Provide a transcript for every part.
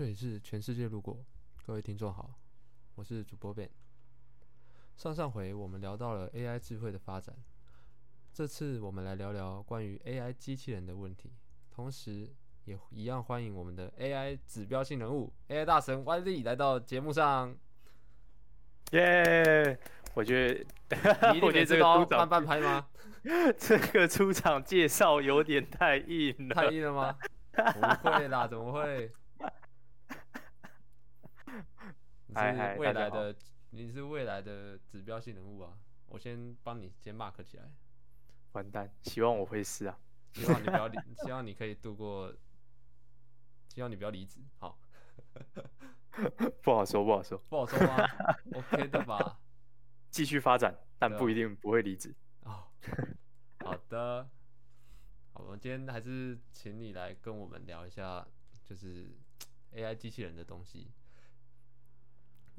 这里是全世界路过，各位听众好，我是主播 Ben。上上回我们聊到了 AI 智慧的发展，这次我们来聊聊关于 AI 机器人的问题，同时也一样欢迎我们的 AI 指标性人物 AI 大神 Y Z 来到节目上。耶！我觉得，你一定我觉得这个出场半拍吗？这个出场介绍有点太硬了。太硬了吗？不会啦，怎么会？你是未来的，你是未来的指标性人物啊！我先帮你先 mark 起来，完蛋，希望我会是啊。希望你不要离，希望你可以度过，希望你不要离职。好，不好说，不好说，不好说吗？OK 的吧？继续发展，但不一定不会离职。哦，好的，好，我们今天还是请你来跟我们聊一下，就是 AI 机器人的东西。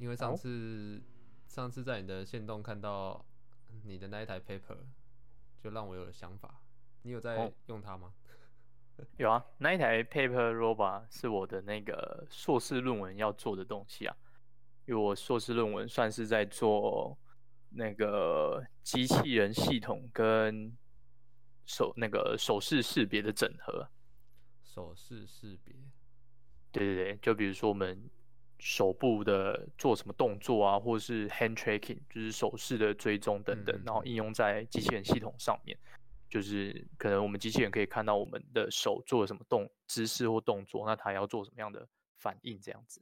因为上好次、上次在你的线动看到你的那一台 paper，就让我有了想法。你有在哦用它吗？有啊，那一台 Paper Robot 是我的那个硕士论文要做的东西啊，因为我硕士论文算是在做那个机器人系统跟手那个手势识别的整合。手势识别。对对对，就比如说我们手部的做什么动作啊，或者是 hand tracking，就是手势的追踪等等，然后应用在机器人系统上面，就是可能我们机器人可以看到我们的手做了什么动姿势或动作，那它要做什么样的反应，这样子。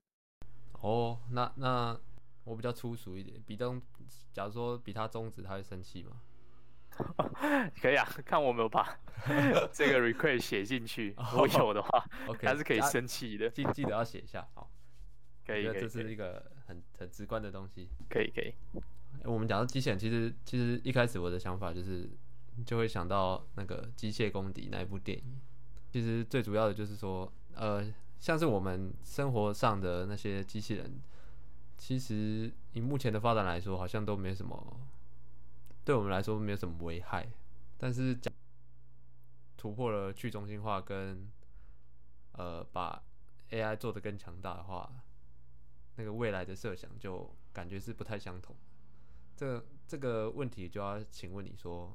哦，那那我比较粗俗一点，比中，假如说比他中指，他会生气吗？可以啊，看我有没有把这个 request 写进去，如果有的话它是可以生气的。记记得要写一下，好。可以这是一个很很直观的东西。可以可以，我们讲到机器人，其实其实一开始我的想法就是就会想到那个《机械公敌》那一部电影。其实最主要的就是说，呃，像是我们生活上的那些机器人，其实以目前的发展来说，好像都没什么，对我们来说没有什么危害。但是讲突破了去中心化跟呃把 AI 做得更强大的话，那个未来的设想就感觉是不太相同。这这个问题就要请问你说，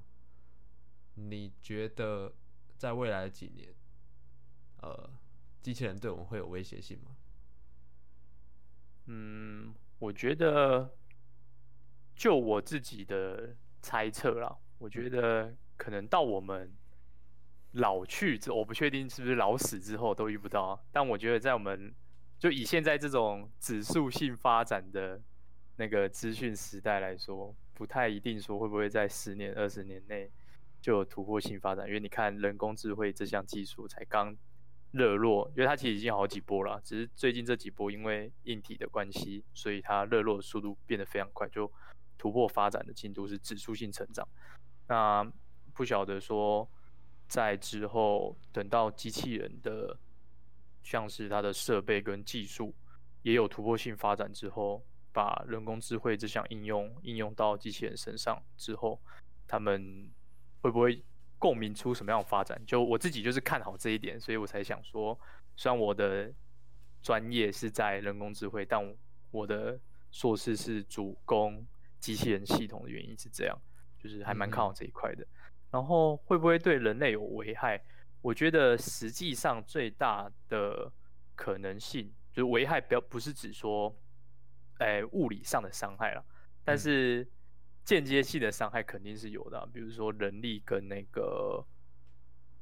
你觉得在未来的几年，呃，机器人对我们会有威胁性吗？嗯，我觉得就我自己的猜测啦，我觉得可能到我们老去之，我不确定是不是老死之后都遇不到，但我觉得在我们就以现在这种指数性发展的那个资讯时代来说，不太一定说会不会在十年、二十年内就有突破性发展，因为你看人工智慧这项技术才刚热络，因为它其实已经好几波了，只是最近这几波因为硬体的关系，所以它热络的速度变得非常快，就突破发展的进度是指数性成长。那不晓得说在之后等到机器人的像是它的设备跟技术也有突破性发展之后，把人工智慧这项应用应用到机器人身上之后，他们会不会共鸣出什么样的发展？就我自己就是看好这一点，所以我才想说，虽然我的专业是在人工智慧，但我的硕士是主攻机器人系统的原因是这样，就是还蛮看好这一块的。然后会不会对人类有危害？我觉得实际上最大的可能性就是危害，不要不是指说，哎、物理上的伤害了，但嗯。是间接性的伤害肯定是有的啊、比如说人力跟那个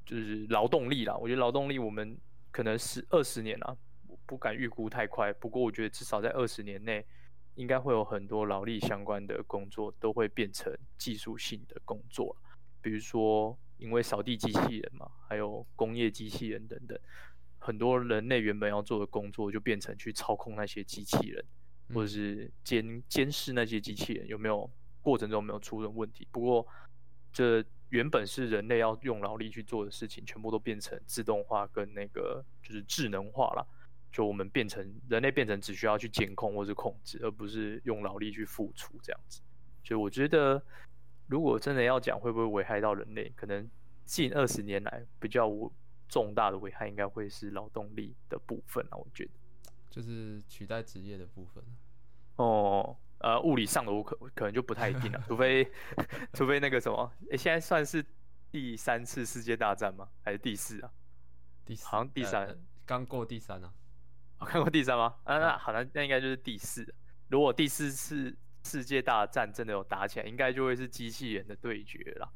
就是劳动力啦。我觉得劳动力我们可能十二十年啊，我不敢预估太快，不过我觉得至少在二十年内，应该会有很多劳力相关的工作都会变成技术性的工作啦。比如说因为扫地机器人嘛，还有工业机器人等等，很多人类原本要做的工作就变成去操控那些机器人，或者嗯是监监视那些机器人有没有过程中有没有出任问题。不过，这原本是人类要用劳力去做的事情，全部都变成自动化跟那个就是智能化了。就我们变成人类变成只需要去监控或是控制，而不是用劳力去付出这样子。所以我觉得，如果真的要讲会不会危害到人类，可能近二十年来比较重大的危害，应该会是劳动力的部分啊。我觉得，就是取代职业的部分。哦，呃，物理上的我可可能就不太一定了，除非 除非那个什么，诶，现在算是第三次世界大战吗？还是第四啊？第四好像第三呃刚过第三啊。我、看过第三吗？啊，那好像那应该就是第四。如果第四次世界大战真的有打起来，应该就会是机器人的对决了。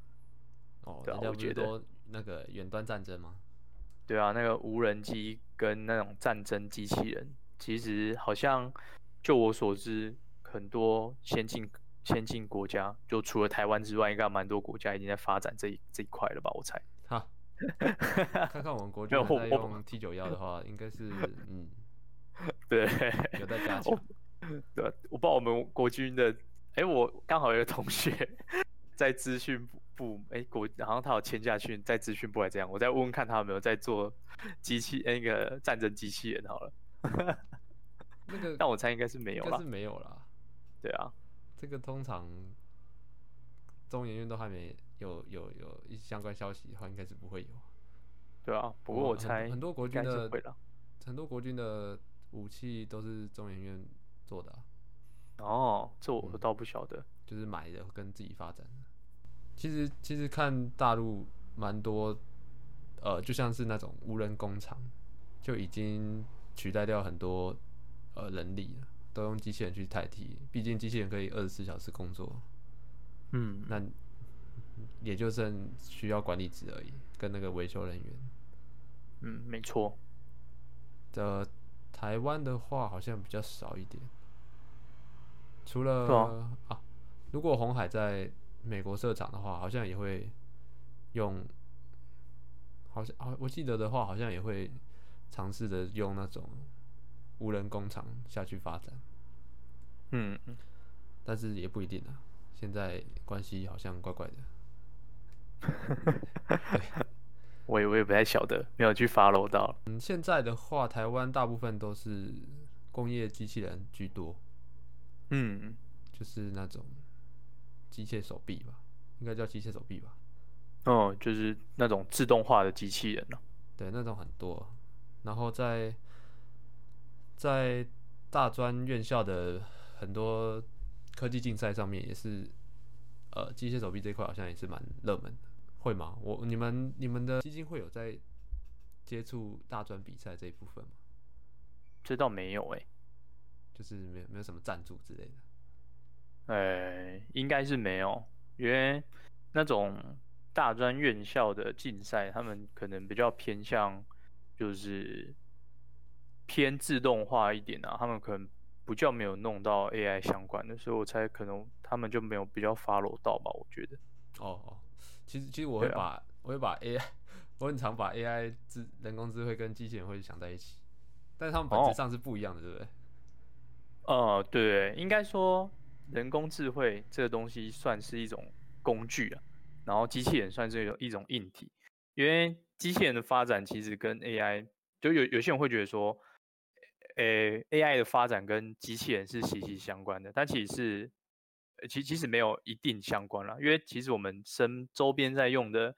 哦，对我觉得那个远端战争吗？对啊，那个无人机跟那种战争机器人，其实好像就我所知，很多先进先进国家，就除了台湾之外，应该蛮多国家已经在发展这一这一块了吧？我猜。哈，看看我们国军没有我人在用 T 九幺的话，应该是嗯 对，有待加强哦。对啊，我不知道我们国军的，哎，我刚好有一个同学 在资讯部，哎，国好像他有签下去在资讯部还这样，我再问问看他有没有在做机器那个战争机器人好了，那个但我猜应该是没有了应该是。没有啦。对啊，这个通常中研院都还没有有有一相关消息的话，应该是不会有。对啊，不过我猜很多国军的。很多国军的武器都是中研院做的、啊，哦，这我嗯倒不晓得。就是买的跟自己发展的。其实其实看大陆蛮多，呃，就像是那种无人工厂，就已经取代掉很多呃人力了，都用机器人去代替。毕竟机器人可以二十四小时工作，嗯，那也就剩需要管理职而已，跟那个维修人员。嗯，没错。的台湾的话，好像比较少一点。除了啊啊，如果红海在美国设厂的话，好像也会用，好像啊，我记得的话，好像也会尝试着用那种无人工厂下去发展，嗯，嗯但是也不一定啊。现在关系好像怪怪的。我也我也不太晓得，没有去 follow 到。嗯，现在的话，台湾大部分都是工业机器人居多。嗯，就是那种机械手臂吧，应该叫机械手臂吧？哦，就是那种自动化的机器人了、对，那种很多。然后在在大专院校的很多科技竞赛上面，也是呃机械手臂这一块好像也是蛮热门的，会吗？我你们你们的基金会有在接触大专比赛这一部分吗？这倒没有哎、就是没有没有什么赞助之类的。呃，应该是没有，因为那种大专院校的竞赛，他们可能比较偏向就是偏自动化一点啊，他们可能不叫没有弄到 AI 相关的，所以我猜可能他们就没有比较 follow 到吧，我觉得。哦哦，其实其实我会把、我会把 AI，我很常把 AI 智人工智慧跟机器人会想在一起，但是他们本哦质上是不一样的，对不对？呃，对，应该说人工智慧这个东西算是一种工具啊，然后机器人算是一种一种硬体，因为机器人的发展其实跟 AI，就有有些人会觉得说，呃，AI 的发展跟机器人是息息相关的，但其实是，其其实没有一定相关啦，因为其实我们身周边在用的，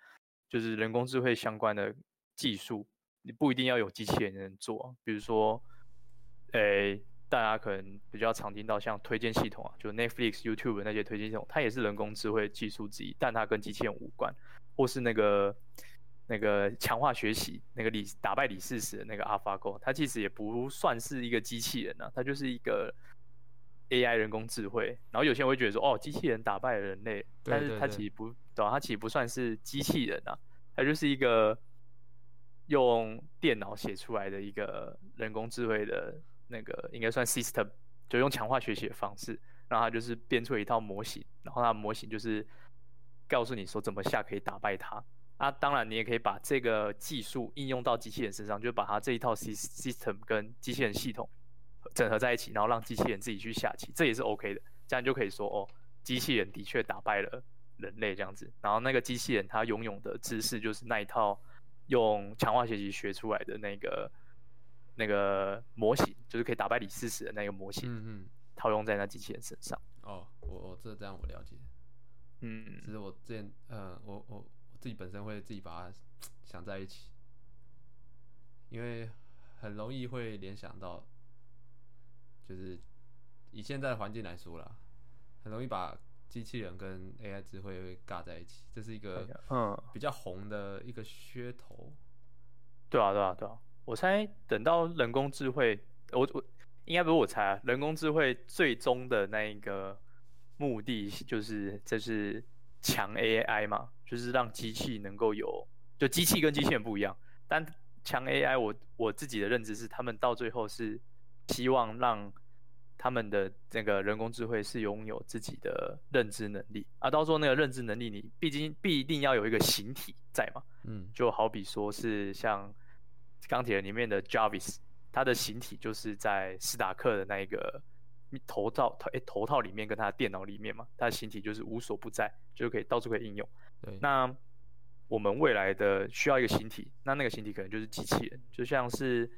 就是人工智慧相关的技术，你不一定要有机器人能做，比如说，诶，大家可能比较常听到像推荐系统啊，就 Netflix、YouTube 那些推荐系统，它也是人工智慧技术之一，但它跟机器人无关，或是那个那个强化学习那个李打败李世石的那个 AlphaGo，它其实也不算是一个机器人啊，它就是一个 AI 人工智慧。然后有些人会觉得说，哦，机器人打败了人类，但是它其实不，对啊，它其实不算是机器人啊，它就是一个用电脑写出来的一个人工智慧的那个应该算 system，就用强化学习的方式，然后它就是编出了一套模型，然后它的模型就是告诉你说怎么下可以打败它。啊，当然你也可以把这个技术应用到机器人身上，就把它这一套 system 跟机器人系统整合在一起，然后让机器人自己去下棋，这也是 OK 的。这样就可以说哦，机器人的确打败了人类这样子。然后那个机器人它拥有的知识就是那一套用强化学习学出来的那个那个模型，就是可以打败李世石的那个模型，嗯嗯，套用在那机器人身上。哦，我我这这样我了解，嗯只是我之前呃，我我我自己本身会自己把它想在一起，因为很容易会联想到就是以现在的环境来说啦，很容易把机器人跟 AI 智慧会尬在一起，这是一个嗯比较红的一个噱头。对啊，对啊，对啊。我猜等到人工智慧，我我应该不是我猜啊，人工智慧最终的那一个目的就是这是强 AI 嘛，就是让机器能够有，就机器跟机器人不一样，但强 AI 我我自己的认知是，他们到最后是希望让他们的那个人工智慧是拥有自己的认知能力。啊，到时候那个认知能力，你毕竟必定要有一个形体在嘛，嗯，就好比说是像钢铁人里面的 Jarvis，他的形体就是在斯达克的那一个头套头诶头套里面跟他的电脑里面嘛，他的形体就是无所不在，就可以到处可以应用。对，那我们未来的需要一个形体，那那个形体可能就是机器人，就像是，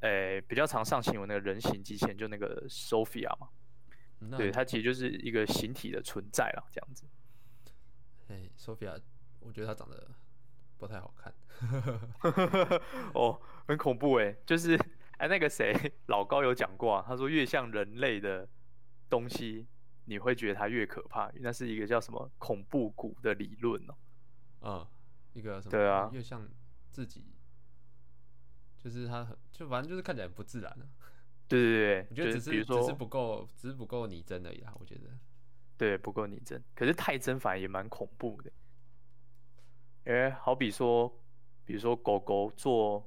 诶、比较常上新闻那个人形机器人，就那个 Sophia 嘛，对，它其实就是一个形体的存在啦，这样子。哎，Sophia，我觉得她长得不太好看。哦，很恐怖哎，就是哎那个谁老高有讲过啊，他说越像人类的东西，你会觉得它越可怕，那是一个叫什么恐怖谷的理论哦。嗯，一个什么？对啊越像自己，就是他很就反正就是看起来不自然啊。对对对，我觉得就是比如只是只是不够，只是不够拟真而已啦。我觉得，对不够拟真，可是太真反而也蛮恐怖的。哎，好比说，比如说狗狗做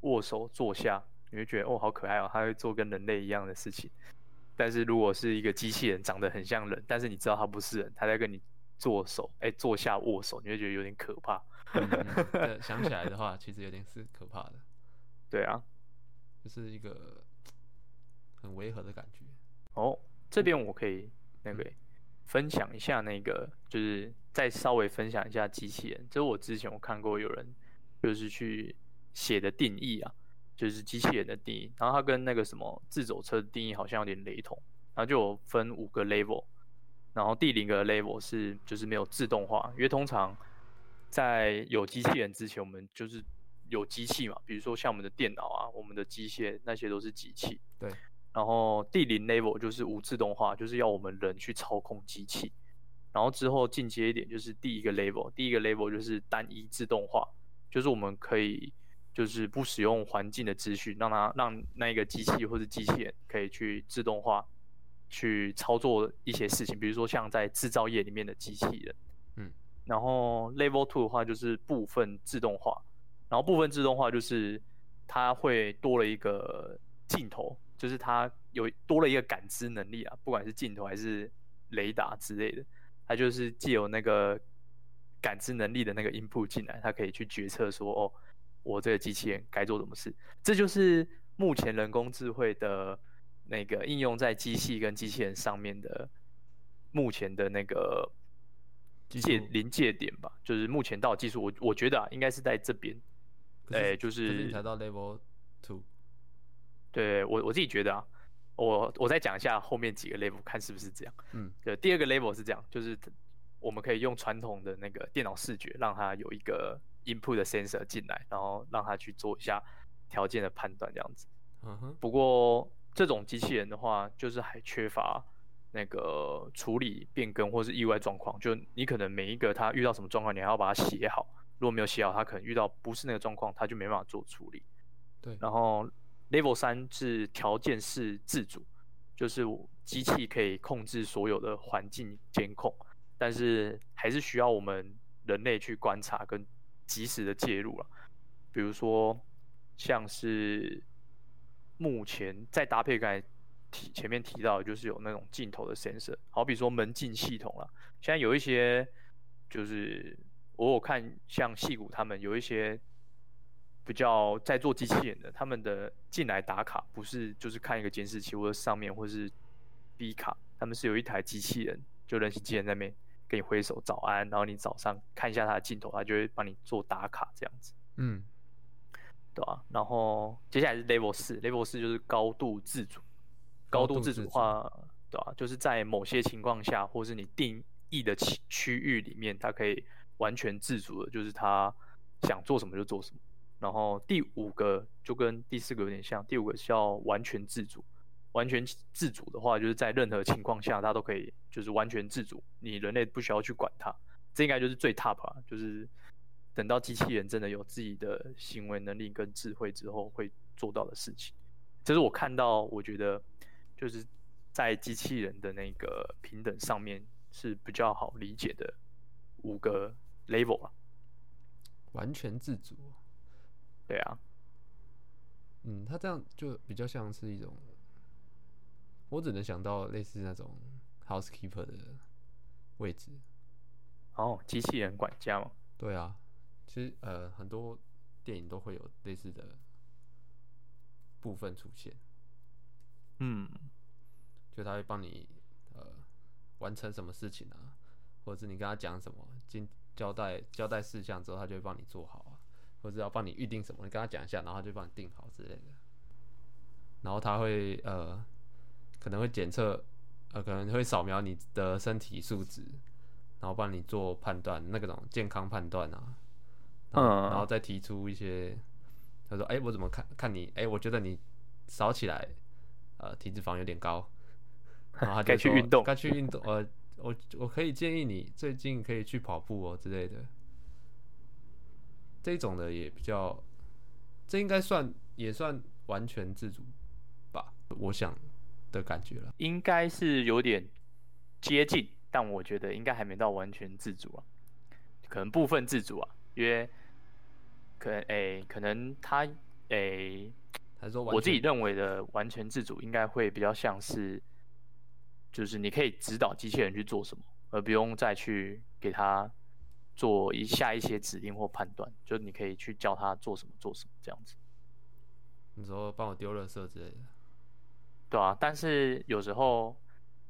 握手坐下，你会觉得哦好可爱哦，它会做跟人类一样的事情。但是如果是一个机器人，长得很像人，但是你知道它不是人，它在跟你做手，哎坐下握手，你会觉得有点可怕。想起来的话，其实有点是可怕的，对啊，就是一个很违和的感觉。哦，这边我可以那个分享一下那个，就是再稍微分享一下机器人。这是我之前我看过有人就是去写的定义啊，就是机器人的定义，然后它跟那个什么自走车的定义好像有点雷同，然后就有分五个 level，然后第零个 level 是就是没有自动化，因为通常在有机器人之前，我们就是有机器嘛，比如说像我们的电脑啊，我们的机械那些都是机器。对，然后第零 level 就是无自动化，就是要我们人去操控机器。然后之后进阶一点就是第一个 level，第一个 level 就是单一自动化，就是我们可以就是不使用环境的资讯，让它让那一个机器或者机器人可以去自动化去操作一些事情，比如说像在制造业里面的机器人。嗯，然后 level two 的话就是部分自动化，然后部分自动化就是它会多了一个镜头，就是它有多了一个感知能力啊，不管是镜头还是雷达之类的，它就是既有那个感知能力的那个 input 进来，它可以去决策说，哦，我这个机器人该做什么事。这就是目前人工智慧的那个应用在机器跟机器人上面的目前的那个界临界点吧，就是目前到技术，我我觉得啊，应该是在这边。哎就是才到 level two，对我我自己觉得啊，我我再讲一下后面几个 level，看是不是这样。嗯，对，第二个 level 是这样，就是我们可以用传统的那个电脑视觉，让它有一个 input 的 sensor 进来，然后让它去做一下条件的判断，这样子。嗯哼，不过这种机器人的话，就是还缺乏那个处理变更或是意外状况。就你可能每一个它遇到什么状况，你还要把它写好。如果没有写好，它可能遇到不是那个状况，它就没办法做处理。对，然后 Level 三是条件式自主，就是机器可以控制所有的环境监控，但是还是需要我们人类去观察跟及时的介入了。比如说，像是目前在搭配刚才提前面提到，就是有那种镜头的 sensor，好比说门禁系统啦，现在有一些就是我有看像戏骨他们有一些比较在做机器人的，他们的进来打卡不是就是看一个监视器或者上面或是 B 卡，他们是有一台机器人，就人形机器人在那边跟你挥手早安，然后你早上看一下他的镜头，他就会帮你做打卡这样子。嗯，对吧、然后接下来是 Level 四，Level 四就是高度自主。高度自主的话，对吧、就是在某些情况下，或是你定义的区区域里面，它可以完全自主的，就是他想做什么就做什么。然后第五个就跟第四个有点像，第五个是要完全自主，完全自主的话，就是在任何情况下，它都可以就是完全自主，你人类不需要去管它。这应该就是最 top 啊，就是等到机器人真的有自己的行为能力跟智慧之后会做到的事情。这是我看到，我觉得就是在机器人的那个平等上面是比较好理解的五个 level 啊。完全自主，对啊，嗯，他这样就比较像是一种，我只能想到类似那种 housekeeper 的位置。哦，机器人管家嘛。对啊，其实呃很多电影都会有类似的部分出现。嗯，就他会帮你呃完成什么事情啊，或者是你跟他讲什么，今交代交代事项之后，他就会帮你做好啊，或者要帮你预定什么，你跟他讲一下，然后他就帮你定好之类的。然后他会呃可能会检测，呃可能会扫描你的身体素质。然后帮你做判断，那个种健康判断啊，嗯，然后再提出一些，他说：“哎，我怎么看看你？哎，我觉得你扫起来，呃，体脂肪有点高。”然后他该去运动，该去运动。呃，我我可以建议你最近可以去跑步哦之类的。这种的也比较，这应该算也算完全自主吧？我想的感觉了，应该是有点接近。但我觉得应该还没到完全自主啊，可能部分自主啊，因为可能诶，可能他诶，还说我自己认为的完全自主应该会比较像是，就是你可以指导机器人去做什么，而不用再去给他做一下一些指令或判断，就你可以去教他做什么做什么这样子。你说帮我丢垃圾之类的，对啊，但是有时候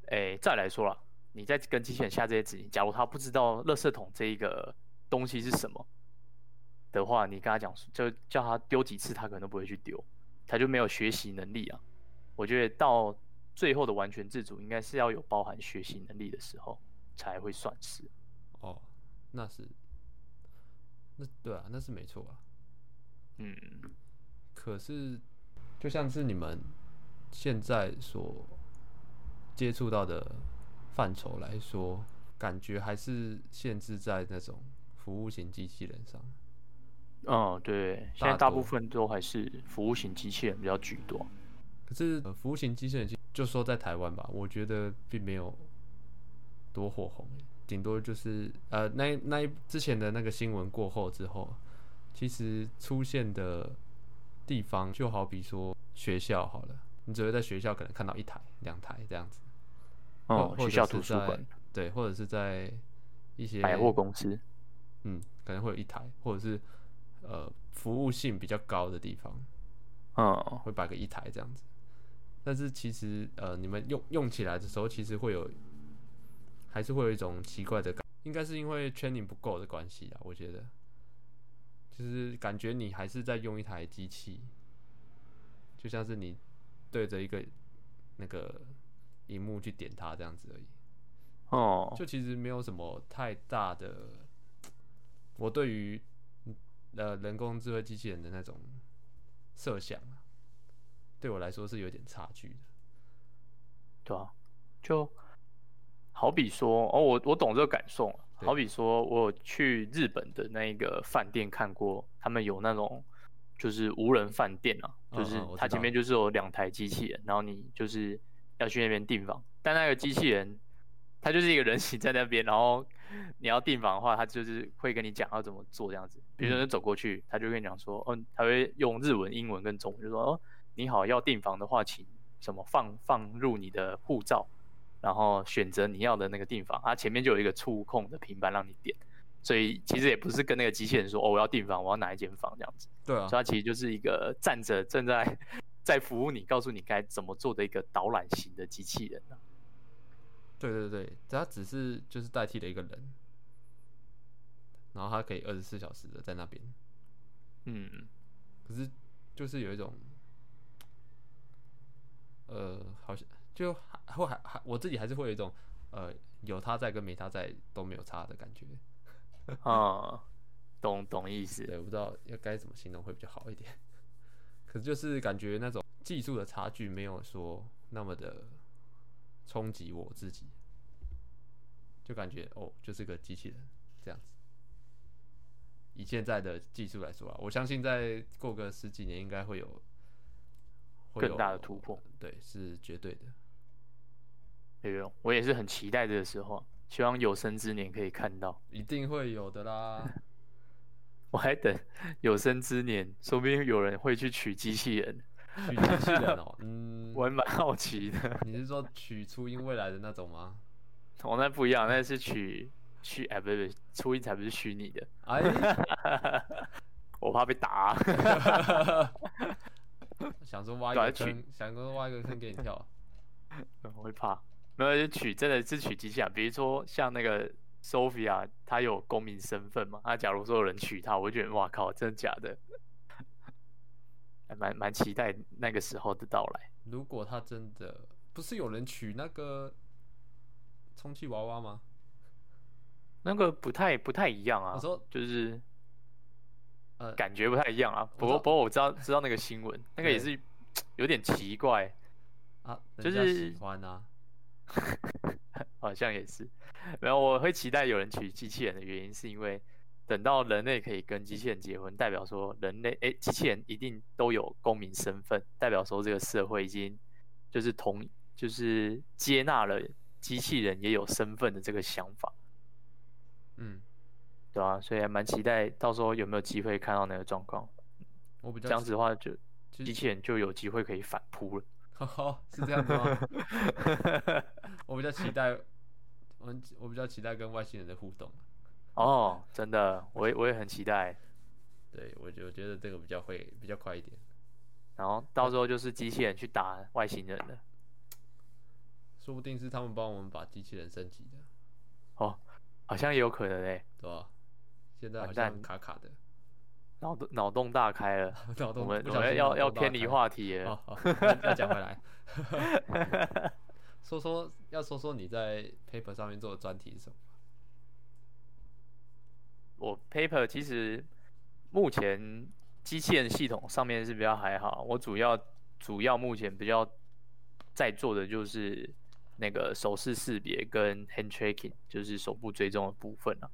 诶，再来说了。你在跟机器人下这些指令，假如他不知道垃圾桶这一个东西是什么的话，你跟他讲，就叫他丢几次，他可能都不会去丢，他就没有学习能力啊。我觉得到最后的完全自主，应该是要有包含学习能力的时候才会算是。哦，那是，那对啊，那是没错啊。嗯，可是就像是你们现在所接触到的。范畴来说，感觉还是限制在那种服务型机器人上。嗯，对，现在大部分都还是服务型机器人比较居多。可是服务型机器人，就说在台湾吧，我觉得并没有多火红，顶多就是呃，那那之前的那个新闻过后之后，其实出现的地方就好比说学校好了，你只会在学校可能看到一台、两台这样子。哦，学校图书馆，对，或者是在一些百货公司，嗯，可能会有一台，或者是呃服务性比较高的地方，嗯，会摆个一台这样子。但是其实呃，你们用用起来的时候，其实会有，还是会有一种奇怪的感，应该是因为 training 不够的关系啊，我觉得，就是感觉你还是在用一台机器，就像是你对着一个那个。荧幕去点它这样子而已，哦，就其实没有什么太大的，我对于呃人工智慧机器人的那种设想啊，对我来说是有点差距的，对啊，就好比说哦，我我懂这个感受，好比说我去日本的那个饭店看过，他们有那种就是无人饭店啊，就是它前面就是有两台机器人，然后你就是。要去那边订房，但那个机器人，它就是一个人形在那边，然后你要订房的话，它就是会跟你讲要怎么做这样子。比如说你走过去，他就跟你讲说，嗯，他会用日文、英文跟中文，就说哦，你好，要订房的话，请什么放放入你的护照，然后选择你要的那个订房。它前面就有一个触控的平板让你点，所以其实也不是跟那个机器人说，哦，我要订房，我要哪一间房这样子。对啊，所以它其实就是一个站着正在。在服务你，告诉你该怎么做的一个导览型的机器人啊？对对对，它只是就是代替了一个人，然后它可以二十四小时的在那边。嗯，可是就是有一种，呃，好像就还会还还我自己还是会有一种，呃，有他在跟没他在都没有差的感觉。啊，懂懂意思。对，我不知道要该怎么形容会比较好一点。可是就是感觉那种技术的差距没有说那么的冲击我自己，就感觉哦，就是个机器人这样子。以现在的技术来说啊，我相信再过个十几年，应该会有更大的突破。对，是绝对的。对有，我也是很期待这个时候，希望有生之年可以看到。一定会有的啦。我还等有生之年，说不定有人会去取机器人。取机器人哦，嗯，我还蛮好奇的。你是说取初音未来的那种吗？哦，那不一样，那是取虚，哎，不是不对，初音才不是虚拟的。哎，我怕被打。想说挖一个坑，想说挖一个坑给你跳。我会怕，没有就取，真的是取机器人，比如说像那个 Sophia，她有公民身份嘛？那假如说有人娶她，我会觉得哇靠，真的假的？还蛮蛮期待那个时候的到来。如果他真的不是有人娶那个充气娃娃吗？那个不太不太一样啊。我说就是，呃，感觉不太一样啊。不过不过我知道知道那个新闻，那个也是有点奇怪。啊，就是喜欢啊，好像也是。然后，我会期待有人娶机器人的原因，是因为等到人类可以跟机器人结婚，代表说人类诶，机器人一定都有公民身份，代表说这个社会已经就是同就是接纳了机器人也有身份的这个想法，嗯，对啊、所以还蛮期待到时候有没有机会看到那个状况。我比较这样子的话，就机器人就有机会可以反扑了。哦，是这样子吗？我比较期待，我很我比较期待跟外星人的互动。哦，真的，我也我也很期待。对我我觉得这个比较会比较快一点，然后到时候就是机器人去打外星人了。说不定是他们帮我们把机器人升级的，哦，好像也有可能诶，对吧？现在好像卡卡的，脑洞脑洞大开了。脑洞我们我们要要偏离开话题了。哦，好，那要讲回来，说说要说说你在 paper 上面做的专题是什么？我 paper 其实目前机器人系统上面是比较还好，我主要主要目前比较在做的就是那个手势识别跟 hand tracking，就是手部追踪的部分啊。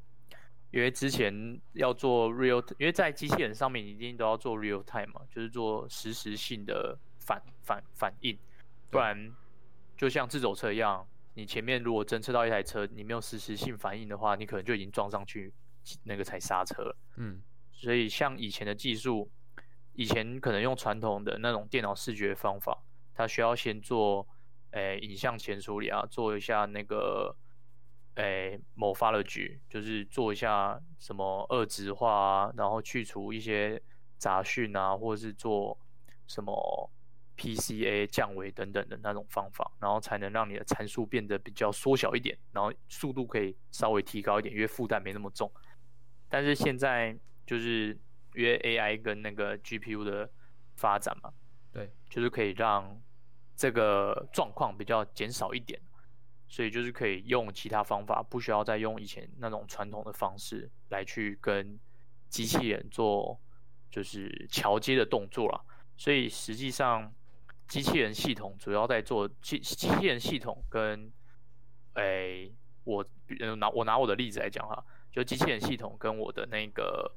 因为之前要做 real，因为在机器人上面一定都要做 real time 嘛，就是做实时性的反反反应，不然就像自走车一样，你前面如果侦测到一台车，你没有实时性反应的话，你可能就已经撞上去，那个踩刹车了。嗯，所以像以前的技术，以前可能用传统的那种电脑视觉方法，它需要先做，诶、影像前处理啊，做一下那个，诶、某发了局，就是做一下什么二值化啊，然后去除一些杂讯啊，或者是做什么 PCA 降维等等的那种方法，然后才能让你的参数变得比较缩小一点，然后速度可以稍微提高一点，因为负担没那么重。但是现在就是因为 AI 跟那个 GPU 的发展嘛，对，就是可以让这个状况比较减少一点，所以就是可以用其他方法，不需要再用以前那种传统的方式来去跟机器人做就是桥接的动作了。所以实际上，机器人系统主要在做机机器人系统跟，诶、我比呃拿我拿我的例子来讲哈，就机器人系统跟我的那个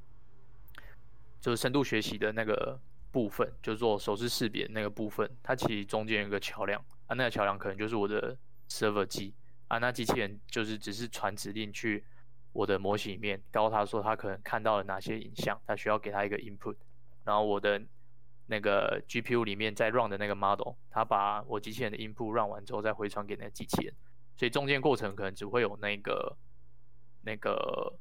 就是深度学习的那个部分，就是做手势识别那个部分，它其实中间有个桥梁啊，那个桥梁可能就是我的 server 机啊，那机器人就是只是传指令去我的模型里面，告诉他说他可能看到了哪些影像，他需要给他一个 input，然后我的那个 GPU 里面在 run 的那个 model，它把我机器人的 input run 完之后再回传给那个机器人，所以中间过程可能只会有那个那个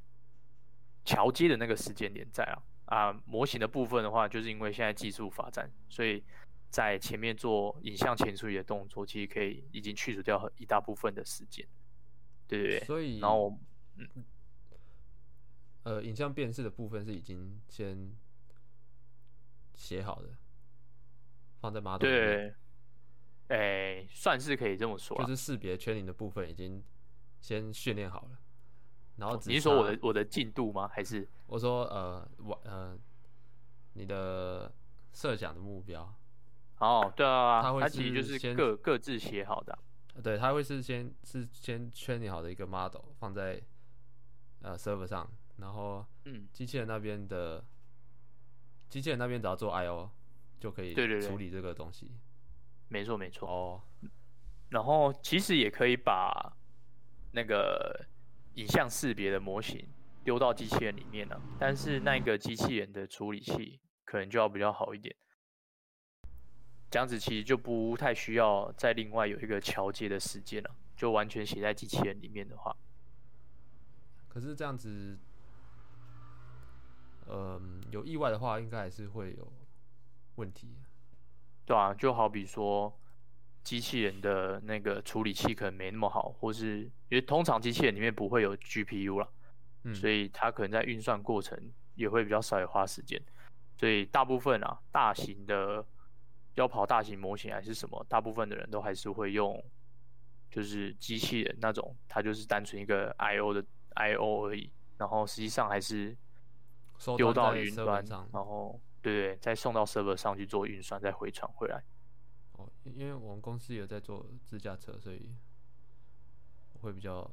桥接的那个时间点在啊。啊，模型的部分的话，就是因为现在技术发展，所以在前面做影像前处理的动作，其实可以已经去除掉一大部分的时间，对对对，所以。然后嗯。呃，影像辨识的部分是已经先写好的，放在 model 对，哎，算是可以这么说啊，就是识别圈里的部分已经先训练好了，然后只你是说我的我的进度吗？还是？我说呃，我呃，你的设想的目标，哦，对啊，它会他其实就是是先各各自写好的啊、对，它会是先是先圈你好的一个 model 放在呃 server 上，然后嗯，机器人那边的机器人那边只要做 I/O 就可以对对对处理这个东西。没错没错。哦，然后其实也可以把那个影像识别的模型丢到机器人里面啊、但是那个机器人的处理器可能就要比较好一点。这样子其实就不太需要再另外有一个桥接的时间了，就完全写在机器人里面的话，可是这样子，嗯、有意外的话，应该还是会有问题。对啊，就好比说机器人的那个处理器可能没那么好，或是因为通常机器人里面不会有 GPU 了，嗯，所以它可能在运算过程也会比较少，有花时间。所以大部分啊，大型的要跑大型模型还是什么，大部分的人都还是会用就是机器人那种，它就是单纯一个 I/O 的 I/O 而已，然后实际上还是丢到云端，上。然后对对，再送到 server 上去做运算，再回传回来。哦，因为我们公司有在做自驾车，所以我会比较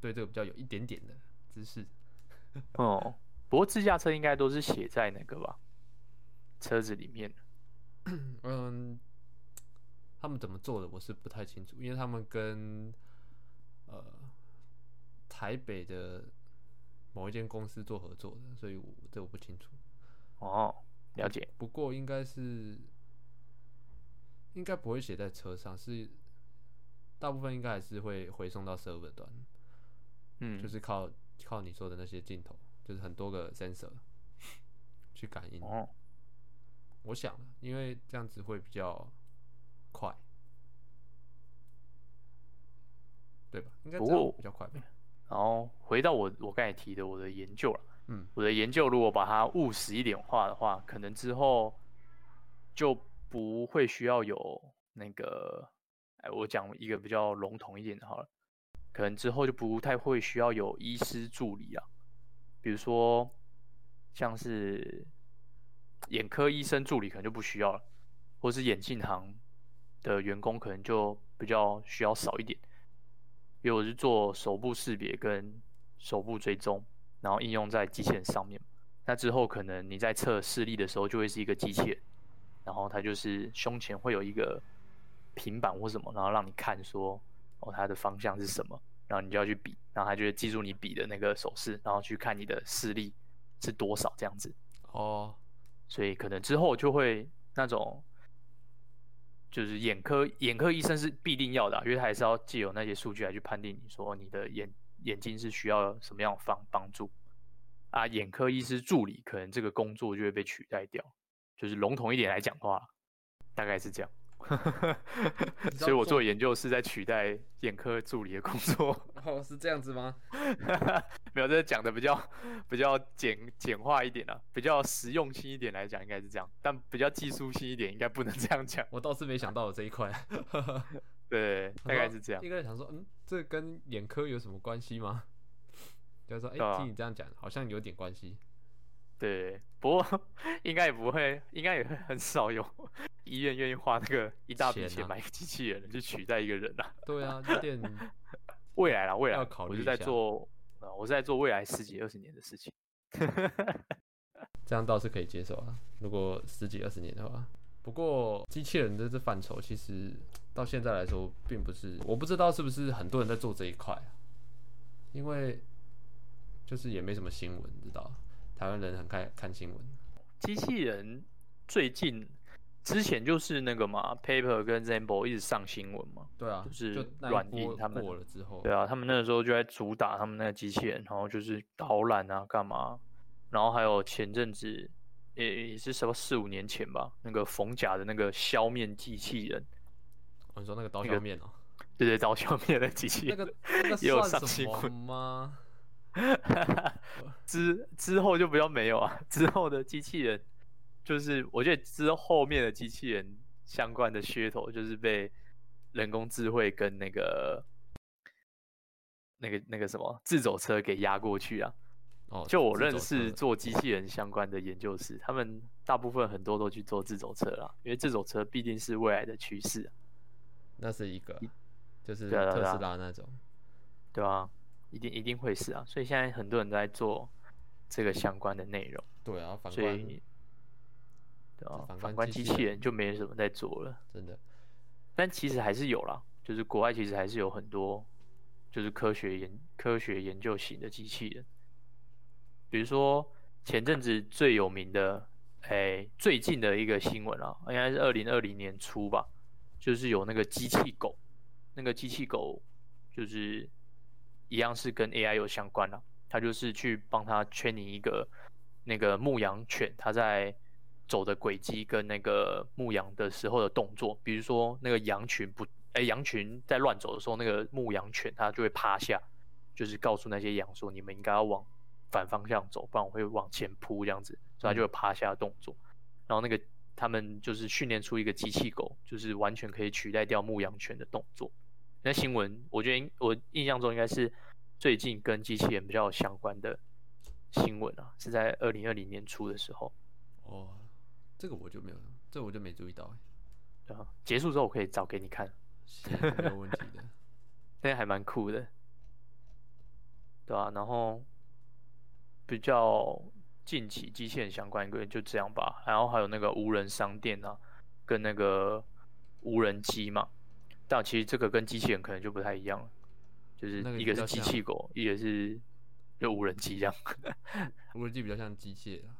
对这个比较有一点点的知识。哦，不过自驾车应该都是写在那个吧车子里面。嗯，他们怎么做的我是不太清楚，因为他们跟呃台北的某一间公司做合作的，所以我这我不清楚。哦，了解。不过应该是应该不会写在车上，是大部分应该还是会回送到 server 端，嗯，就是靠靠你说的那些镜头，就是很多个 sensor 去感应。哦，我想，因为这样子会比较快，对吧？应该这样比较快吧。然后回到我我刚才提的我的研究了。嗯，我的研究如果把它务实一点化的话，可能之后就不会需要有那个，哎，我讲一个比较笼统一点的好了，可能之后就不太会需要有医师助理啊，比如说像是眼科医生助理可能就不需要了，或是眼镜行的员工可能就比较需要少一点，因为我是做手部识别跟手部追踪。然后应用在机器人上面。那之后可能你在测视力的时候，就会是一个机器人，然后它就是胸前会有一个平板或什么，然后让你看说哦它的方向是什么，然后你就要去比，然后它就会记住你比的那个手势，然后去看你的视力是多少这样子。哦，所以可能之后就会那种。就是眼科眼科医生是必定要的、因为他还是要借由那些数据来去判定你说你的眼眼睛是需要什么样方帮帮助啊？眼科医师助理可能这个工作就会被取代掉，就是笼统一点来讲话，大概是这样。所以我做做研究是在取代眼科助理的工作，哦，是这样子吗？没有，这讲的比较比较简简化一点啊，比较实用性一点来讲应该是这样，但比较技术性一点应该不能这样讲。我倒是没想到有这一块。对，大概是这样。应该想说，嗯，这跟眼科有什么关系吗？就是说，哎、听你这样讲，好像有点关系。对，不过应该也不会，应该也会很少有医院愿意花那个一大笔钱买一个机器人去取代一个人啊。对啊，有点 未来啦，未来要考虑我是在做，呃，我是在做未来十几二十年的事情。这样倒是可以接受啊。如果十几二十年的话，不过机器人的这范畴，其实到现在来说，并不是我不知道是不是很多人在做这一块啊，因为就是也没什么新闻，知道台湾人很看看新闻，机器人最近之前就是那个嘛，Paper 跟 Zambo 一直上新闻嘛。对啊，就是软硬他们过了之后，对啊，他们那个时候就在主打他们那个机器人，然后就是导览啊，干嘛？然后还有前阵子也也是什么四五年前吧，那个冯甲的那个削面机器人，哦你说那个刀削面哦、对对，刀削面的机器那人。个那个 也有上新么闻吗？之之后就比较没有啊，之后的机器人就是我觉得之后面的机器人相关的噱头就是被人工智慧跟那个那个那个什么自走车给压过去啊。哦，就我认识做机器人相关的研究室，他们大部分很多都去做自走车啦，因为自走车必定是未来的趋势啊，那是一个啊，就是特斯拉那种。对吧、一定一定会是啊，所以现在很多人都在做这个相关的内容，对啊，反观所以对啊，反观机器人机器人就没什么在做了。真的。但其实还是有啦，就是国外其实还是有很多就是科学研科学研究型的机器人，比如说前阵子最有名的，哎，最近的一个新闻啊，应该是二零二零年初吧，就是有那个机器狗，那个机器狗就是一样是跟 AI 有相关啦，它就是去帮它 training 一个那个牧羊犬，它在走的轨迹跟那个牧羊的时候的动作，比如说那个羊群不，哎，羊群在乱走的时候，那个牧羊犬它就会趴下，就是告诉那些羊说，你们应该要往反方向走，不然我会往前扑这样子，所以它就会趴下的动作。然后那个他们就是训练出一个机器狗，就是完全可以取代掉牧羊犬的动作。那新闻，我觉得应我印象中应该是最近跟机器人比较有相关的新闻啊，是在二零二零年初的时候。哦，这个我就没有，这我就没注意到欸。对啊，结束之后我可以找给你看，行，没有问题的。那还蛮酷的，对啊，然后比较近期机器人相关一个就这样吧，然后还有那个无人商店啊，跟那个无人机嘛，但其实这个跟机器人可能就不太一样了，就是一个是机器狗，一个是就无人机这样。无人机比较像机械啊。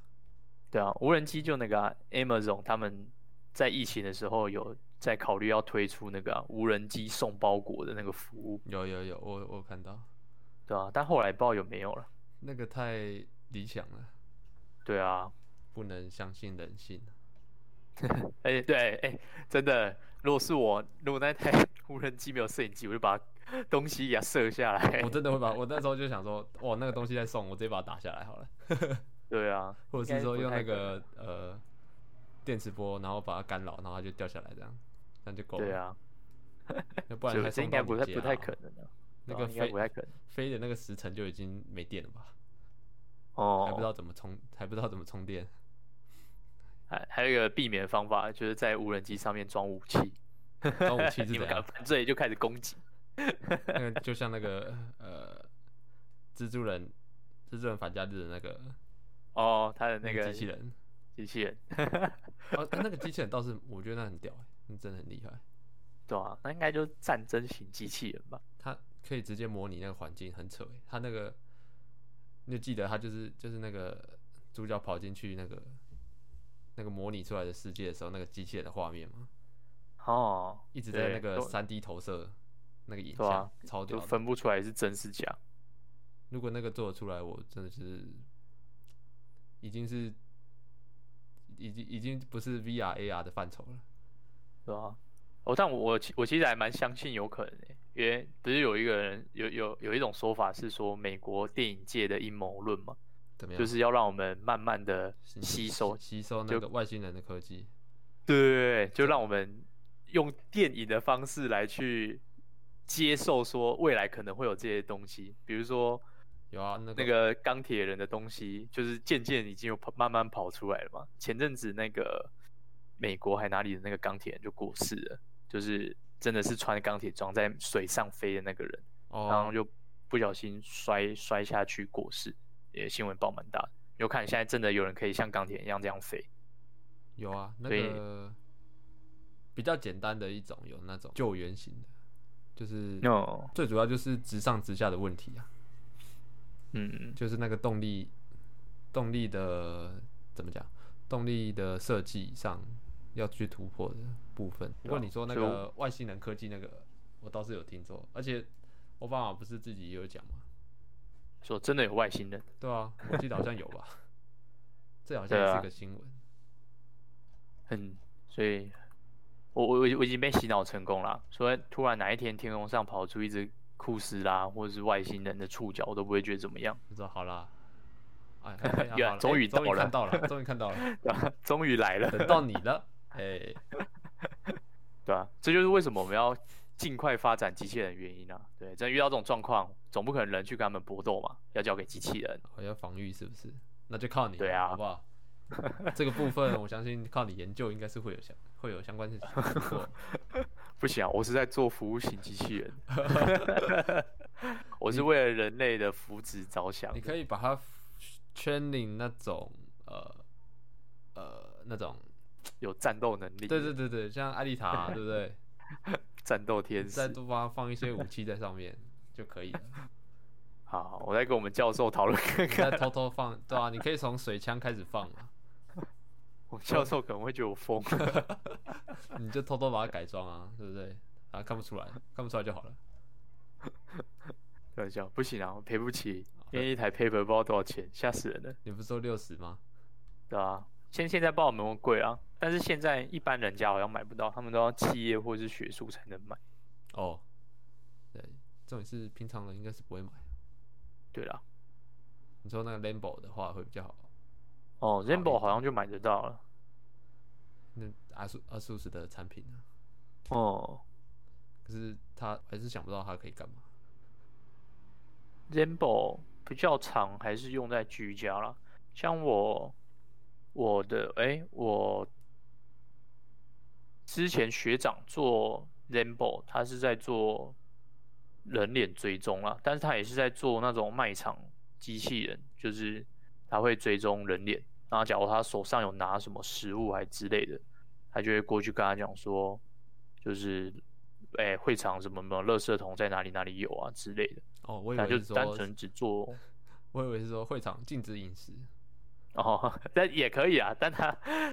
对啊，无人机就那个、啊、Amazon 他们在疫情的时候有在考虑要推出那个啊、无人机送包裹的那个服务，有有有，我我看到，对啊，但后来不知道有没有了。那个太理想了，对啊，不能相信人性。哎、对，哎、真的，如果是我，如果那台无人机没有摄影机，我就把东西给它射下来我。真的会把我那时候就想说，哇，那个东西在送，我直接把它打下来好了，对啊，或者是说用那个呃电磁波，然后把它干扰，然后它就掉下来，这样，这样就够了。对，啊，要不然还送这应该不太不太可能的、那个飞不太可能。飞的那个时辰就已经没电了吧？哦，还不知道怎么充，还不知道怎么充电。还还有一个避免方法，就是在无人机上面装武器。装武器是你们怎样敢犯罪就开始攻击。那个就像那个呃蜘蛛人，蜘蛛人反假日的那个哦，他的那个机器人，机器人，哦，那个机器人倒是我觉得那很屌欸，那真的很厉害。对啊，那应该就是战争型机器人吧？它可以直接模拟那个环境，很扯诶。它那个，你就记得它就是就是那个主角跑进去那个那个模拟出来的世界的时候，那个机器人的画面嘛，哦，一直在那个三 D 投射那个影像，超屌分不出来是真是假。如果那个做得出来，我真的是已经是已经已经不是 VR AR 的范畴了。对啊，哦，但我我其我其实还蛮相信有可能的，因为不是有一个人有有有一种说法是说美国电影界的阴谋论嘛，怎么样？就是要让我们慢慢的吸吸收，吸收那个外星人的科技。对对对，就让我们用电影的方式来去接受说未来可能会有这些东西，比如说有啊，那个那个钢铁人的东西，就是渐渐已经有跑慢慢跑出来了嘛。前阵子那个美国还哪里的那个钢铁人就过世了，就是真的是穿钢铁装在水上飞的那个人，然后哦，就不小心摔摔下去过世，也新闻报蛮大的。有看现在真的有人可以像钢铁一样这样飞，有啊，那个比较简单的一种有那种救援型的，就是哦，最主要就是直上直下的问题啊，嗯，就是那个动力动力的怎么讲，动力的设计上要去突破的部分。不过你说那个外星人科技那个，我倒是有听说，而且奥巴马不是自己也有讲吗？说真的有外星人，对啊，我记得好像有吧，这好像也是个新闻。嗯，所以我我我我已经被洗脑成功了，所以突然哪一天天空上跑出一只库斯拉或者是外星人的触角，我都不会觉得怎么样，就说好了 终于终于看到了，终于看到了，终于来了，等到你了，哎，对啊、这就是为什么我们要尽快发展机器人的原因啊。对，对，真遇到这种状况，总不可能人去跟他们搏斗嘛，要交给机器人。我要防御是不是？那就靠你，对啊好不好？这个部分我相信靠你研究应该是会有相会有相关的。不行啊，我是在做服务型机器人，我是为了人类的福祉着想的。你可以把它 training 那种呃呃那种，有战斗能力，对对对对，像艾丽塔、对不对？战斗天使。再多帮它放一些武器在上面就可以了。好，我再跟我们教授讨论看看。再偷偷放，对啊，你可以从水枪开始放嘛，我教授可能会觉得我疯。你就偷偷把它改装啊，对不对？啊看不出来，看不出来就好了。开玩笑，不行啊，我赔不起，因为一台 paper 不知道多少钱，吓死人了，你不是说六十吗？对啊，现现在不知道有没有贵啊，但是现在一般人家好像买不到，他们都要企业或是学术才能买。哦，对，这种是平常人应该是不会买。对啦，你说那个 Lambo 的话会比较好，哦，Rambo 好像就买得到了。那阿苏阿苏斯的产品呢？哦可是他还是想不到它可以干嘛。，Rambo 比较长，还是用在居家啦。像我，我的哎、我之前学长做 Rambo，他是在做人脸追踪啦，但是他也是在做那种卖场机器人，就是他会追踪人脸，然后假如他手上有拿什么食物还之类的，他就会过去跟他讲说，就是哎、会场什么什么垃圾桶在哪里哪里有啊之类的。哦，我以为是说，单纯只做我以为是说会场禁止饮食。哦，但也可以啊，但他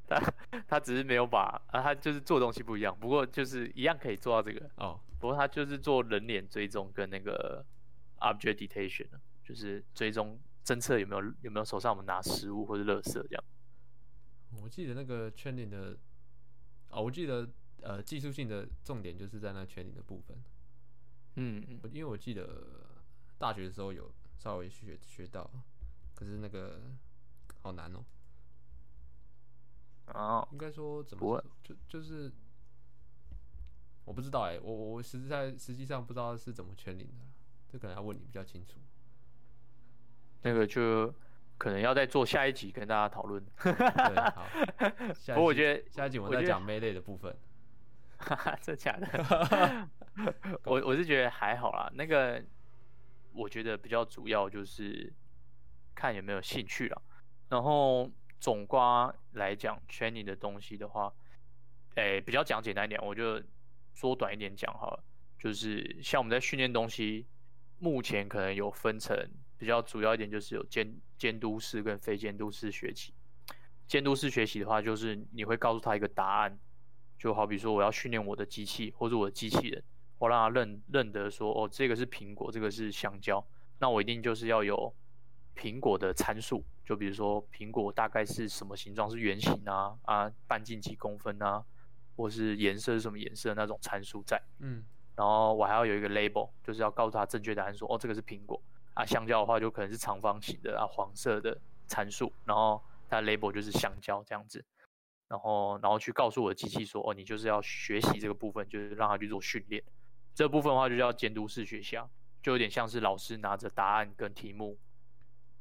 他他只是没有把啊，他就是做东西不一样，不过就是一样可以做到这个，哦，不过他就是做人脸追踪跟那个 object detection，啊就是追踪侦测有没有有没有手上我们拿食物或者垃圾这样。我记得那个 training 的，哦，我记得呃技术性的重点就是在那 training 的部分。嗯嗯因为我记得大学的时候有稍微学学到，可是那个好难哦。啊，应该说怎么说就就是我不知道哎、我我实在实际上不知道是怎么圈领的，这可能要问你比较清楚。那个就可能要再做下一集跟大家讨论。对，好。不过我觉得下一集我再讲 melee 的部分。哈哈，真假的？我我是觉得还好啦。那个，我觉得比较主要就是看有没有兴趣啦。然后总瓜来讲，training 的东西的话，诶、比较讲简单一点，我就缩短一点讲好了。就是像我们在训练东西，目前可能有分成比较主要一点，就是有监监督式跟非监督式学习。监督式学习的话，就是你会告诉他一个答案，就好比说我要训练我的机器或者我的机器人，我让他认认得说，哦，这个是苹果，这个是香蕉，那我一定就是要有苹果的参数，就比如说苹果大概是什么形状，是圆形啊啊，半径几公分啊，或是颜色是什么颜色那种参数在。嗯，然后我还要有一个 label，就是要告诉他正确答案说，哦，这个是苹果。啊，香蕉的话就可能是长方形的啊，黄色的参数，然后它的 label 就是香蕉这样子，然后然后去告诉我的机器说，哦，你就是要学习这个部分，就是让它去做训练，这部分的话就叫监督式学习啊，就有点像是老师拿着答案跟题目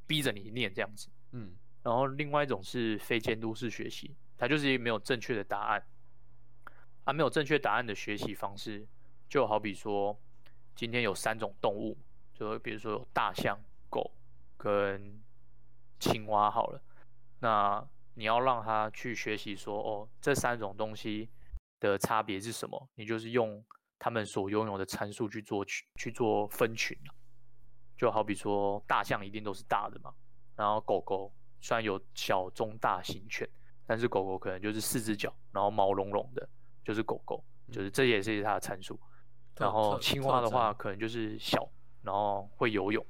逼着你念这样子。嗯，然后另外一种是非监督式学习，它就是没有正确的答案，啊，没有正确答案的学习方式，就好比说，今天有三种动物，就比如说有大象、狗跟青蛙好了，那你要让它去学习说，哦，这三种东西的差别是什么？你就是用他们所拥有的参数去做去去做分群啊就好比说大象一定都是大的嘛，然后狗狗虽然有小、中、大型犬，但是狗狗可能就是四只脚，然后毛茸茸的，就是狗狗，就是这也是它的参数。然后青蛙的话，可能就是小，然后会游泳，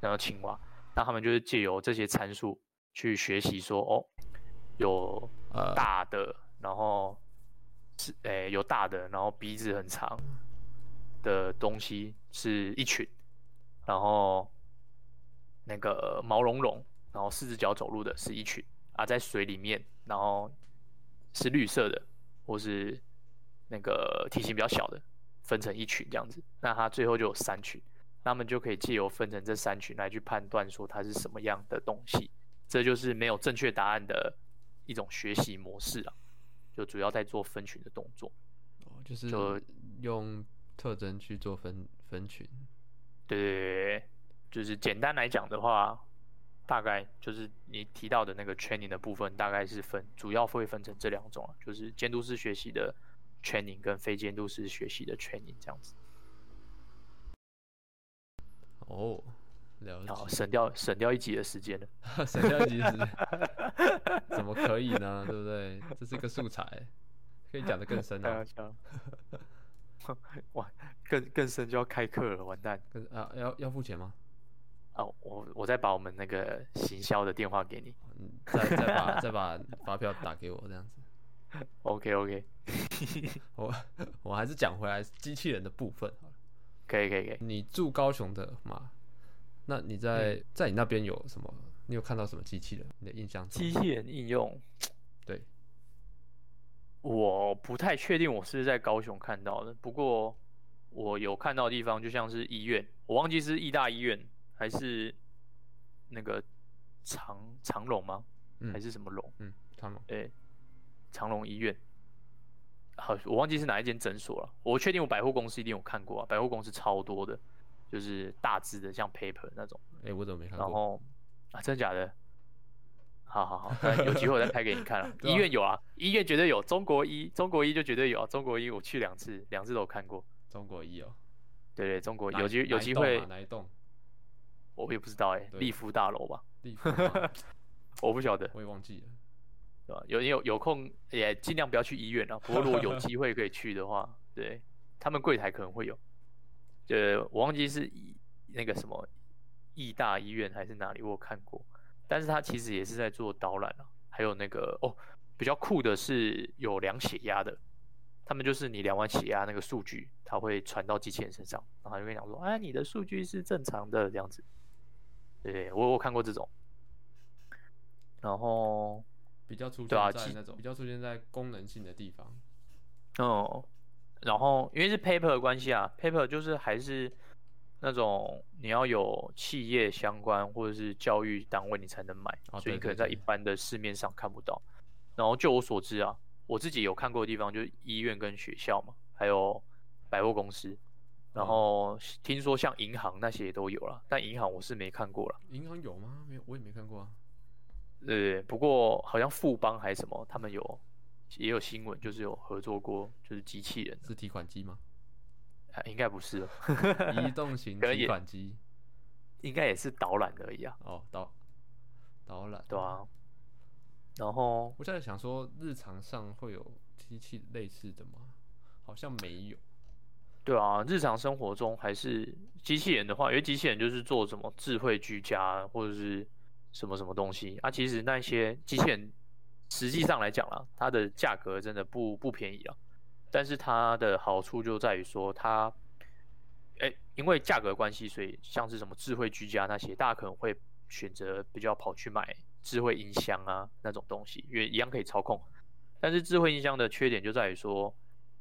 然后青蛙，那他们就是借由这些参数去学习说，哦，有呃，大的，然后是诶、有大的，然后鼻子很长的东西是一群，然后那个毛茸茸，然后四只脚走路的是一群啊，在水里面，然后是绿色的，或是那个体型比较小的，分成一群这样子，那它最后就有三群。那们就可以借由分成这三群来去判断说它是什么样的东西。这就是没有正确答案的一种学习模式啊，就主要在做分群的动作。哦，就是就用特征去做分分群。对对对对，就是简单来讲的话，大概就是你提到的那个 training 的部分，大概是分主要会分成这两种啊，就是监督式学习的 training 跟非监督式学习的 training 这样子。哦，了好，解。省掉省掉一集的时间了。省掉一集是 怎么可以呢？对不对？这是一个素材，可以讲的更深啊。哇，更更深就要开课了，完蛋！可是啊，要要付钱吗？哦，我我再把我们那个行销的电话给你。嗯，再再把再把发票打给我这样子。OK OK，我我还是讲回来机器人的部分好了。可以可以可以。你住高雄的嘛？那你在、嗯在你那边有什么？你有看到什么机器人？你的印象？机器人应用，对，我不太确定我是在高雄看到的，不过我有看到的地方就像是医院，我忘记是义大医院还是那个长长隆吗？嗯还是什么隆？嗯，他们对，长隆医院。好，我忘记是哪一间诊所了。我确定我百货公司一定有看过啊，百货公司超多的，就是大只的，像 Paper 那种。哎、我怎么没看过？然后啊，真的假的？好好好，那有机会我再拍给你看 了。啊医院有啊，医院绝对有，中国医中国医就绝对有啊，中国医我去两次，两次都有看过。中国医哦，对对，中国医有机有机会啊，哪一栋？我也不知道哎、对立福大楼吧，地方吗我不晓得，我也忘记了。对吧？有有有空也尽量不要去医院啊。不过如果有机会可以去的话，对他们柜台可能会有。呃，我忘记是那个什么义大医院还是哪里，我有看过。但是他其实也是在做导览啊，还有那个哦，比较酷的是有量血压的。他们就是你量完血压那个数据，它会传到机器人身上，然后就跟你讲说，哎，你的数据是正常的这样子。对我我看过这种。然后比较出现在那种、比较出现在功能性的地方。哦，然后因为是 paper 的关系啊，paper 就是还是那种你要有企业相关或者是教育单位你才能买，哦所以你可能对对在一般的市面上看不到。然后就我所知啊，我自己有看过的地方就是医院跟学校嘛，还有百货公司。然哦后听说像银行那些也都有了，但银行我是没看过了。银行有吗？没有，我也没看过啊。对，不过好像富邦还是什么，他们有也有新闻，就是有合作过，就是机器人，是提款机吗？啊、应该不是哦，移动型提款机。应该也是导览而已啊，哦，导导览。对啊。然后我在想说，日常上会有机器类似的吗？好像没有。对啊，日常生活中还是机器人的话，因为机器人就是做什么智慧居家或者是什么什么东西啊，其实那些机器人实际上来讲啦，它的价格真的不不便宜啊。但是它的好处就在于说它，哎，因为价格关系，所以像是什么智慧居家那些，大家可能会选择比较跑去买智慧音箱啊那种东西，因为一样可以操控。但是智慧音箱的缺点就在于说，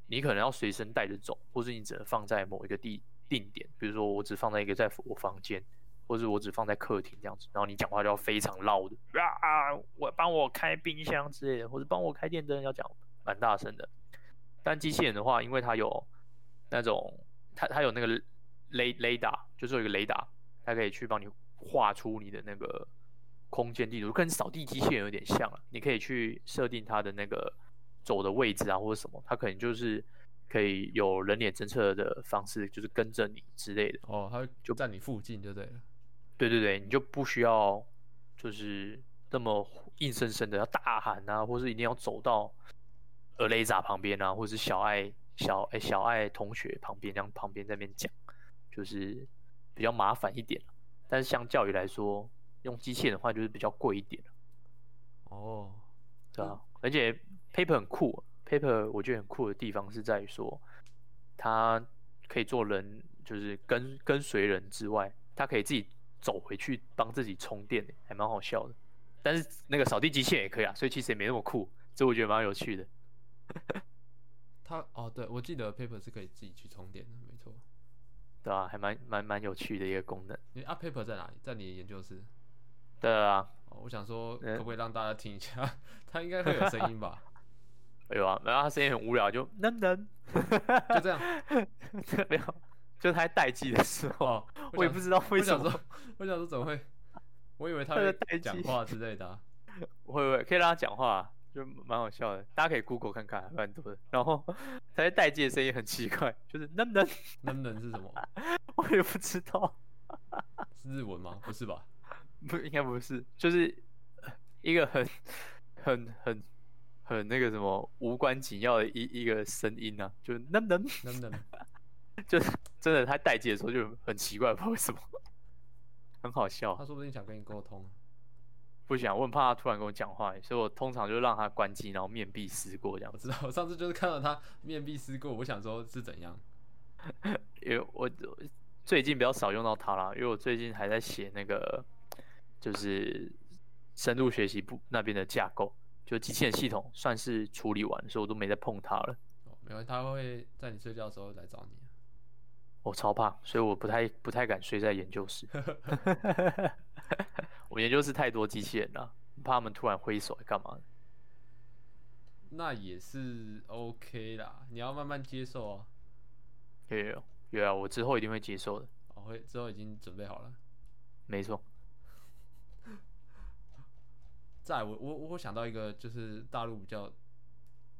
你可能要随身带着走，或是你只能放在某一个地定点，比如说我只放在一个在我房间，或者我只放在客厅这样子，然后你讲话就要非常唠的啊，我帮我开冰箱之类的，或者帮我开电灯，要讲蛮大声的。但机器人的话，因为它有那种它它有那个雷雷达，就是有一个雷达，它可以去帮你画出你的那个空间地图，跟扫地机器人有点像了。你可以去设定它的那个走的位置啊，或者什么，它可能就是可以有人脸侦测的方式，就是跟着你之类的。哦，它就在你附近就对了。对对对，你就不需要就是那么硬生生的要大喊啊，或是一定要走到呃雷达旁边啊，或者是小爱小哎小爱同学旁边，这样旁边在那边讲，就是比较麻烦一点。但是相较于来说，用机器人的话就是比较贵一点，哦，对啊。而且 Paper 很酷，Paper 我觉得很酷的地方是在于说，它可以做人就是跟跟随人之外，它可以自己走回去帮自己充电，还蛮好笑的。但是那个扫地机器人也可以啊，所以其实也没那么酷，这我觉得蛮有趣的。它哦，对，我记得 Paper 是可以自己去充电的，没错。对啊，还蛮蛮蛮有趣的一个功能。你 Up Paper 在哪里？在你的研究室？对啊，哦，我想说，嗯可不可以让大家听一下？它应该会有声音吧？有啊，然后他声音很无聊，就能能，就这样。没有，就是他在待机的时候，我也不知道为什么我想说，我想说怎么会？我以为他会讲话之类的啊、会不会可以让他讲话，就蛮好笑的，大家可以 Google 看看，蛮多的。然后他在待机的声音很奇怪，就是能能，能不能是什么？我也不知道，是日文吗？不是吧？不应该不是，就是呃一个很很很很那个什么无关紧要的一一个声音啊，就是能能，能不能？就是真的他待机的时候就很奇怪，不知道为什么，很好笑他。说不定想跟你沟通。不想，我很怕他突然跟我讲话，所以我通常就让他关机，然后面壁思过这样子。我知道，我上次就是看到他面壁思过，我想说是怎样。因为我我最近比较少用到它啦，因为我最近还在写那个就是深度学习部那边的架构，就机器人系统算是处理完，所以我都没再碰它了。哦，没关系，他会在你睡觉的时候来找你。我超怕，所以我不太不太敢睡在研究室。我研究室太多机器人了，怕他们突然挥手干嘛的。那也是 OK 啦，你要慢慢接受哦。有有有有啊，我之后一定会接受的，我会之后已经准备好了。没错。再来我我我想到一个，就是大陆比较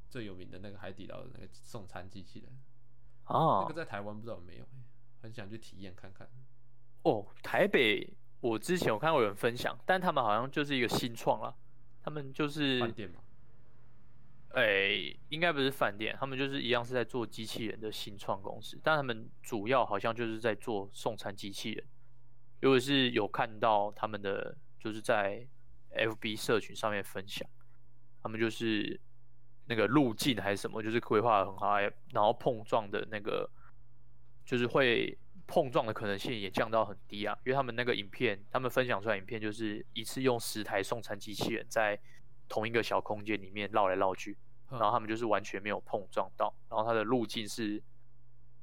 最有名的那个海底捞的那个送餐机器人，那啊个在台湾不知道有没有、欸，很想去体验看看。哦，台北我之前有看过有人分享，但他们好像就是一个新创啦，他们就是饭店嘛，诶、应该不是饭店，他们就是一样是在做机器人的新创公司，但他们主要好像就是在做送餐机器人。如果是有看到他们的，就是在 FB 社群上面分享，他们就是那个路径还是什么，就是规划的很好，还然后碰撞的那个就是会碰撞的可能性也降到很低啊，因为他们那个影片，他们分享出来影片就是一次用十台送餐机器人在同一个小空间里面绕来绕去，然然后他们就是完全没有碰撞到，然后它的路径是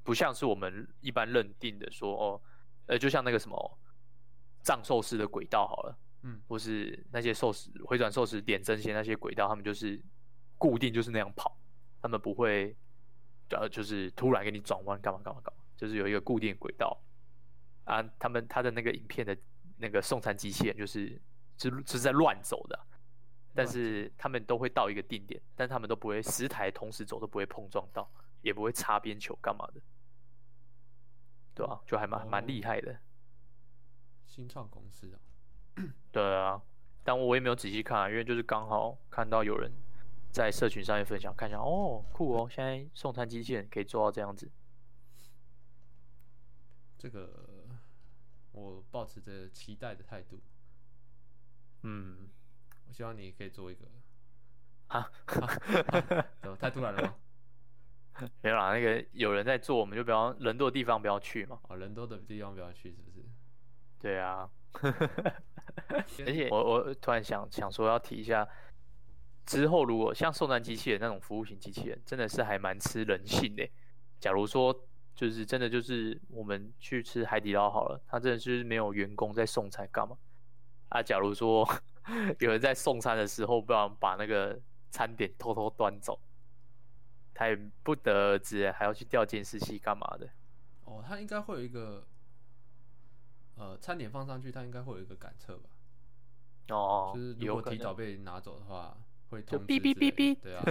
不像是我们一般认定的说哦，呃，就像那个什么藏寿司的轨道好了，嗯，或是那些寿司回转寿司点针线那些轨道，他们就是固定就是那样跑，他们不会呃就是突然给你转弯干嘛干嘛干嘛，就是有一个固定轨道啊，他们他的那个影片的那个送餐机器人就是是是在乱走的啊，但是他们都会到一个定点，但他们都不会十台同时走都不会碰撞到，也不会擦边球干嘛的，对啊，就还蛮蛮厉哦害的。新创公司啊，对啊，但我也没有仔细看啊，因为就是刚好看到有人在社群上面分享，看一下哦，酷哦，现在送餐机器人可以做到这样子。这个我保持着期待的态度。嗯，我希望你可以做一个啊，怎么太突然了吗？没有啦，那个有人在做，我们就不要人多的地方不要去嘛。哦，人多的地方不要去，是不是？对啊，而且我我突然想想说要提一下，之后如果像送餐机器人那种服务型机器人，真的是还蛮吃人性的。假如说就是真的就是我们去吃海底捞好了，他真的是没有员工在送餐干嘛？啊，假如说 有人在送餐的时候，不然把那个餐点偷偷端走，他也不得而知，还要去调监视器干嘛的？哦，他应该会有一个，呃，餐点放上去，他应该会有一个感测吧？哦，就是如果提早被拿走的话，会就通哔哔哔知之类的哔 对啊，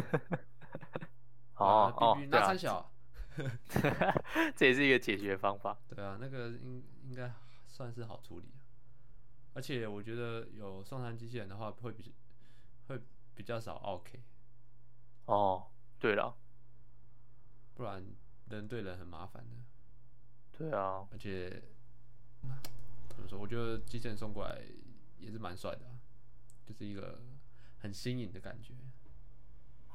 哦啊哦，哔哔对啊拿三小，这也是一个解决方法。对啊，那个应应该算是好处理啊。而且我觉得有送餐机器人的话，会比会比较少 OK，哦，对了，不然人对人很麻烦的。对啊，而且怎么说？我觉得机器人送过来也是蛮帅的、啊，就是一个很新颖的感觉。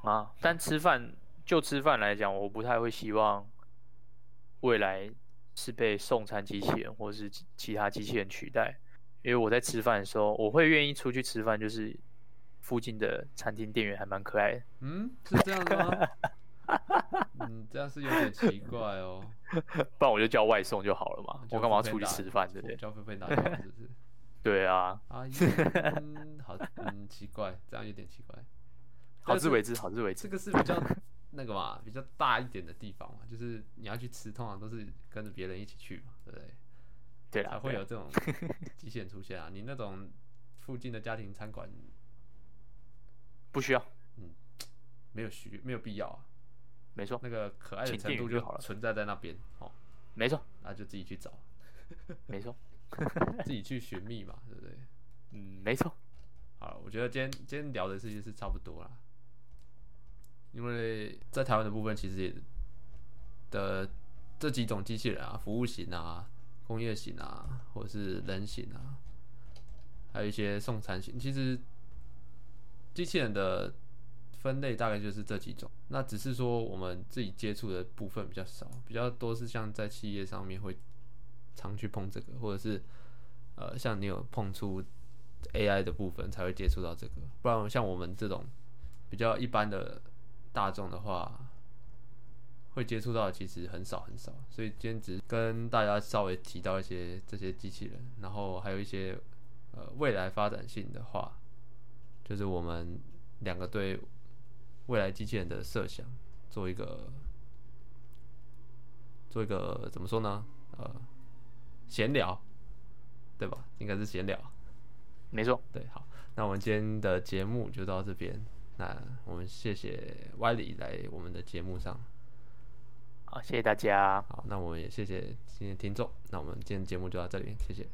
啊，但吃饭就吃饭来讲，我不太会希望未来是被送餐机器人或是其其他机器人取代，因为我在吃饭的时候，我会愿意出去吃饭，就是附近的餐厅店员还蛮可爱的。嗯，是这样的吗？嗯，这样是有点奇怪哦。不然我就叫外送就好了嘛，我干嘛要出去吃饭对不对？交费费拿掉是不是？对啊，啊，嗯，好，嗯，奇怪，这样有点奇怪。好自为之，好自为之。这个是比较那个嘛，比较大一点的地方嘛，就是你要去吃，通常都是跟着别人一起去嘛，对不对？对才会有这种 极限出现啊。你那种附近的家庭餐馆不需要，嗯没有需没有必要啊，没错，那个可爱的程度就好了。存在在那边哦，没错，那就自己去找，没错，自己去寻觅嘛，对不对？嗯，没错。好了，我觉得今天今天聊的事情是差不多啦，因为在台湾的部分其实也的这几种机器人啊，服务型啊、工业型啊，或者是人型啊，还有一些送餐型，其实机器人的分类大概就是这几种。那只是说我们自己接触的部分比较少，比较多是像在企业上面会常去碰这个，或者是呃像你有碰触 AI 的部分才会接触到这个，不然像我们这种比较一般的大众的话，会接触到的其实很少很少。所以今天只是跟大家稍微提到一些这些机器人，然后还有一些呃未来发展性的话，就是我们两个对未来机器人的设想做一个做一个怎么说呢？呃，闲聊，对吧？应该是闲聊。没错，对，好，那我们今天的节目就到这边。那我们谢谢 Y 里来我们的节目上。好，谢谢大家。好，那我们也谢谢今天的听众。那我们今天节目就到这里，谢谢。